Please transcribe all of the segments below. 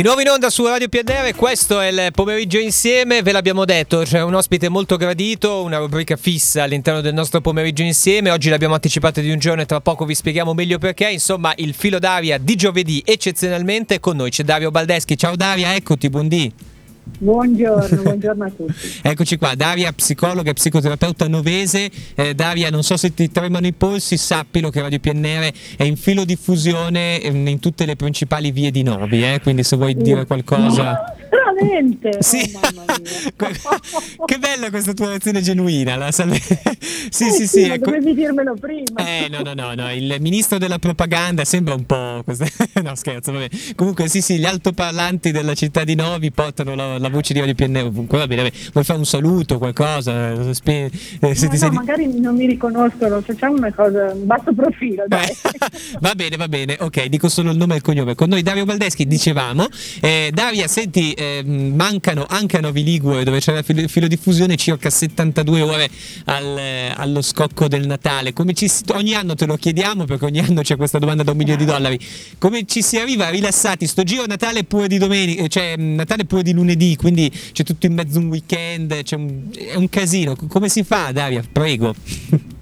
Di nuovo in onda su Radio PNR, questo è il pomeriggio insieme, ve l'abbiamo detto, c'è un ospite molto gradito, una rubrica fissa all'interno del nostro pomeriggio insieme, oggi l'abbiamo anticipato di un giorno e tra poco vi spieghiamo meglio perché, insomma il filo d'aria di giovedì eccezionalmente con noi c'è Dario Baldeschi, ciao Daria, eccoti, buondì. Buongiorno, buongiorno a tutti. Eccoci qua, Daria, psicologa e psicoterapeuta novese. Eh, Daria, non so se ti tremano i polsi, sappilo che Radio PNR è in filo diffusione ehm, in tutte le principali vie di Novi, eh? quindi se vuoi dire qualcosa... Veramente? Sì. Oh, che bella questa tua reazione genuina. La salve... sì, eh sì, sì, sì. ma ecco. dovevi dirmelo prima. Eh, no, no, no, no, il ministro della propaganda sembra un po'. questa- no, scherzo, vabbè. Comunque, sì, sì, gli altoparlanti della città di Novi portano la, la voce di Radio PNR. Comunque, va bene, vuoi fare un saluto, qualcosa? Eh, spie- eh, se No, ti no, sei magari non mi riconoscono, facciamo una cosa, un basso profilo, dai. Eh, va bene, va bene, ok, dico solo il nome e il cognome. Con noi Dario Baldeschi, dicevamo. Eh, Daria, senti, ehm, mancano anche a Novi Ligure, dove c'era filo, filodiffusione, circa 72 ore al, eh, allo scocco del Natale. Come ci ogni anno te lo chiediamo, perché ogni anno c'è questa domanda da un milione di dollari. Come ci si arriva rilassati? Sto giro Natale pure di domenica, cioè mh, Natale pure di lunedì, quindi c'è tutto in mezzo un weekend, c'è un- è un casino. Come si fa, Daria? Prego.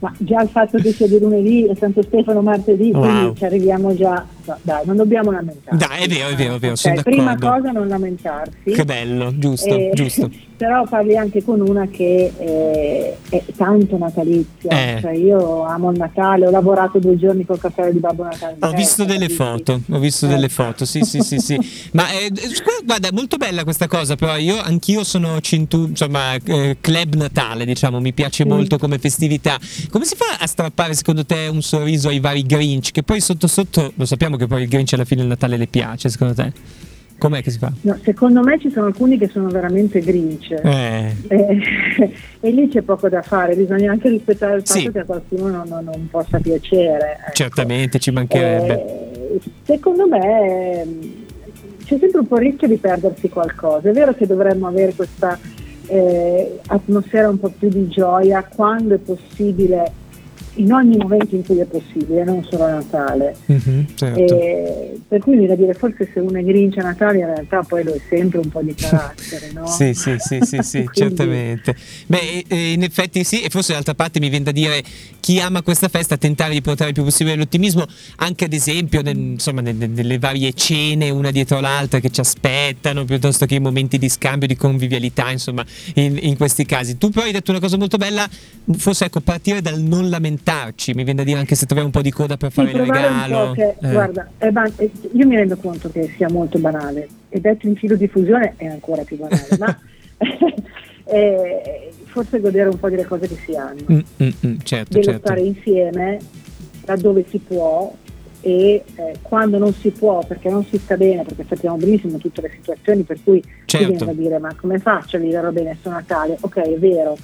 Ma già il fatto che sia di lunedì e Santo Stefano martedì, Wow. quindi ci arriviamo già, no, dai, non dobbiamo lamentarci. Dai, è vero, è vero, è vero, Ok, sono Prima cosa non lamentarsi. Che bello, giusto, Eh, giusto. Però parli anche con una che eh, è tanto natalizia, Eh. cioè io amo il Natale, ho lavorato due giorni col caffè di Babbo Natale. Ho visto testa, delle foto, ho visto Eh. delle foto, sì, sì, sì, sì. Ma eh, guarda, è molto bella questa cosa, però io anch'io sono cintu- insomma, eh, club Natale, diciamo, mi piace Mm. molto come festività. Come si fa a strappare secondo te un sorriso ai vari Grinch? Che poi sotto sotto lo sappiamo che poi il Grinch alla fine il Natale le piace, secondo te? Com'è che si fa? No, secondo me ci sono alcuni che sono veramente grinch. Eh, Eh, e lì c'è poco da fare, bisogna anche rispettare il fatto Sì. che a qualcuno non, non- non possa piacere. ecco. certamente ci mancherebbe. Eh, secondo me ehm, c'è sempre un po' il rischio di perdersi qualcosa. È vero che dovremmo avere questa eh, atmosfera un po' più di gioia quando è possibile, in ogni momento in cui è possibile, non solo a Natale. Mhm, certo. Eh, per cui viene a dire forse se uno è grinch a Natale in realtà poi lo è sempre un po' di carattere, no? Sì, sì, sì, sì, sì, Quindi- certamente. Beh, eh, in effetti sì, e forse d'altra parte mi viene da dire chi ama questa festa tentare di portare il più possibile l'ottimismo, anche ad esempio nel- insomma, nel- nelle varie cene una dietro l'altra che ci aspettano, piuttosto che i momenti di scambio, di convivialità, insomma, in, in questi casi. Tu però hai detto una cosa molto bella, forse ecco, partire dal non lamentarci, mi viene da dire anche se troviamo un po' di coda per Sì, fare il regalo. che, Eh. guarda, eh, io mi rendo conto che sia molto banale e detto in filo diffusione è ancora più banale, ma eh, forse godere un po' delle cose che si hanno, Mm, mm, mm, certo, dello certo. stare insieme laddove si può e eh, quando non si può perché non si sta bene, perché sappiamo benissimo tutte le situazioni per cui Certo. viene da dire ma come faccio a vivere bene su Natale? Ok, è vero,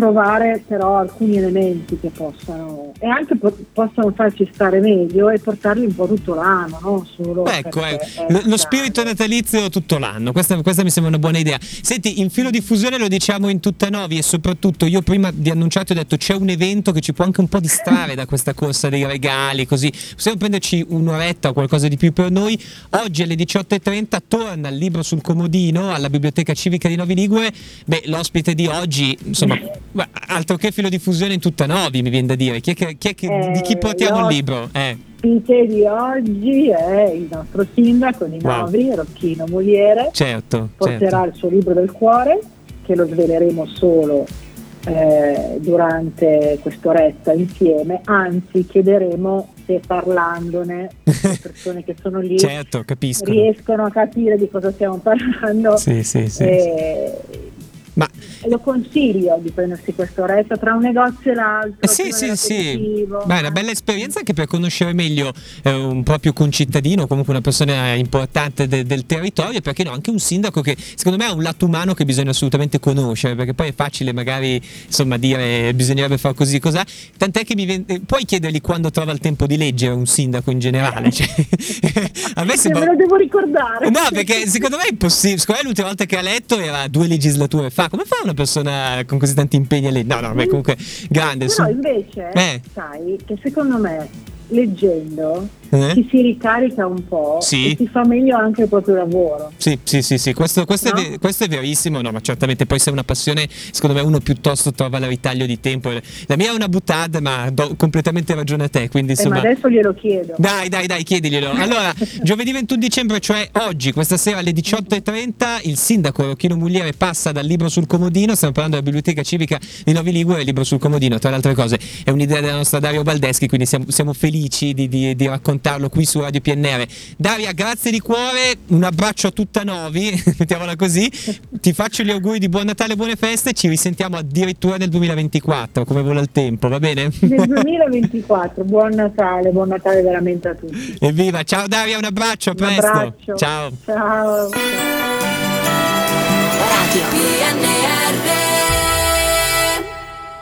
trovare però alcuni elementi che possano e anche po- possono farci stare meglio e portarli un po' tutto l'anno, non solo Ecco, eh, è lo, lo spirito natalizio tutto l'anno, questa, questa mi sembra una buona idea. Senti, in filo diffusione lo diciamo in tutta Novi e soprattutto io prima di annunciarti ho detto c'è un evento che ci può anche un po' distrarre da questa corsa dei regali, così possiamo prenderci un'oretta o qualcosa di più per noi. Oggi alle 18.30 torna il libro sul comodino alla Biblioteca Civica di Novi Ligure. Beh, l'ospite di oggi, insomma, ma altro che filo diffusione in tutta Novi, mi viene da dire. Chi è che- chi è che- Eh, di chi portiamo il libro? Eh. L'ospite di oggi è il nostro sindaco di Wow. Novi, Rocchino Muliere, Certo, porterà certo. il suo libro del cuore, che lo sveleremo solo eh, durante quest'oretta insieme, anzi chiederemo se parlandone le persone che sono lì Certo, riescono a capire di cosa stiamo parlando. Sì, sì, sì. Eh, Ma lo consiglio di prendersi quest'oretta tra un negozio e l'altro. eh, sì, sì, sì. Beh, è una bella esperienza anche per conoscere meglio eh, un proprio concittadino, comunque una persona importante de- del territorio e perché no, anche un sindaco che secondo me ha un lato umano che bisogna assolutamente conoscere, perché poi è facile magari insomma dire bisognerebbe fare così cos'ha. Tant'è che mi ven- eh, puoi chiedergli quando trova il tempo di leggere un sindaco in generale. Cioè, a me Se sembra me lo devo ricordare. No, perché secondo me è impossibile. Secondo me l'ultima volta che ha letto era due legislature fa. Come fa una persona con così tanti impegni leggere? No, no, beh, comunque grande. Però su- invece, Eh. sai, che secondo me leggendo Eh? ci si ricarica un po' Sì. e si fa meglio anche il proprio lavoro. Sì, sì, sì, sì, questo, questo, No? è, questo è verissimo, no, ma certamente poi se è una passione, secondo me uno piuttosto trova il ritaglio di tempo. La mia è una buttata, ma do completamente ragione a te, quindi Eh, ma insomma... adesso glielo chiedo. Dai, dai, dai, chiediglielo. Allora, giovedì 21 dicembre, cioè oggi, questa sera alle 18.30, il sindaco Rocchino Mugliere passa dal libro sul comodino. Stiamo parlando della biblioteca civica di Novi Ligure. Il libro sul comodino, tra le altre cose, è un'idea della nostra Dario Baldeschi. Quindi siamo, siamo felici di, di- di raccontarlo qui su Radio PNR. Daria, grazie di cuore. Un abbraccio a tutta Novi, mettiamola così. Ti faccio gli auguri di buon Natale e buone feste. Ci risentiamo addirittura nel 2024, come vola il tempo, va bene? Nel 2024, buon Natale, buon Natale veramente a tutti. Evviva, ciao Daria, un abbraccio, a Un presto. abbraccio. Ciao. Ciao. Radio PNR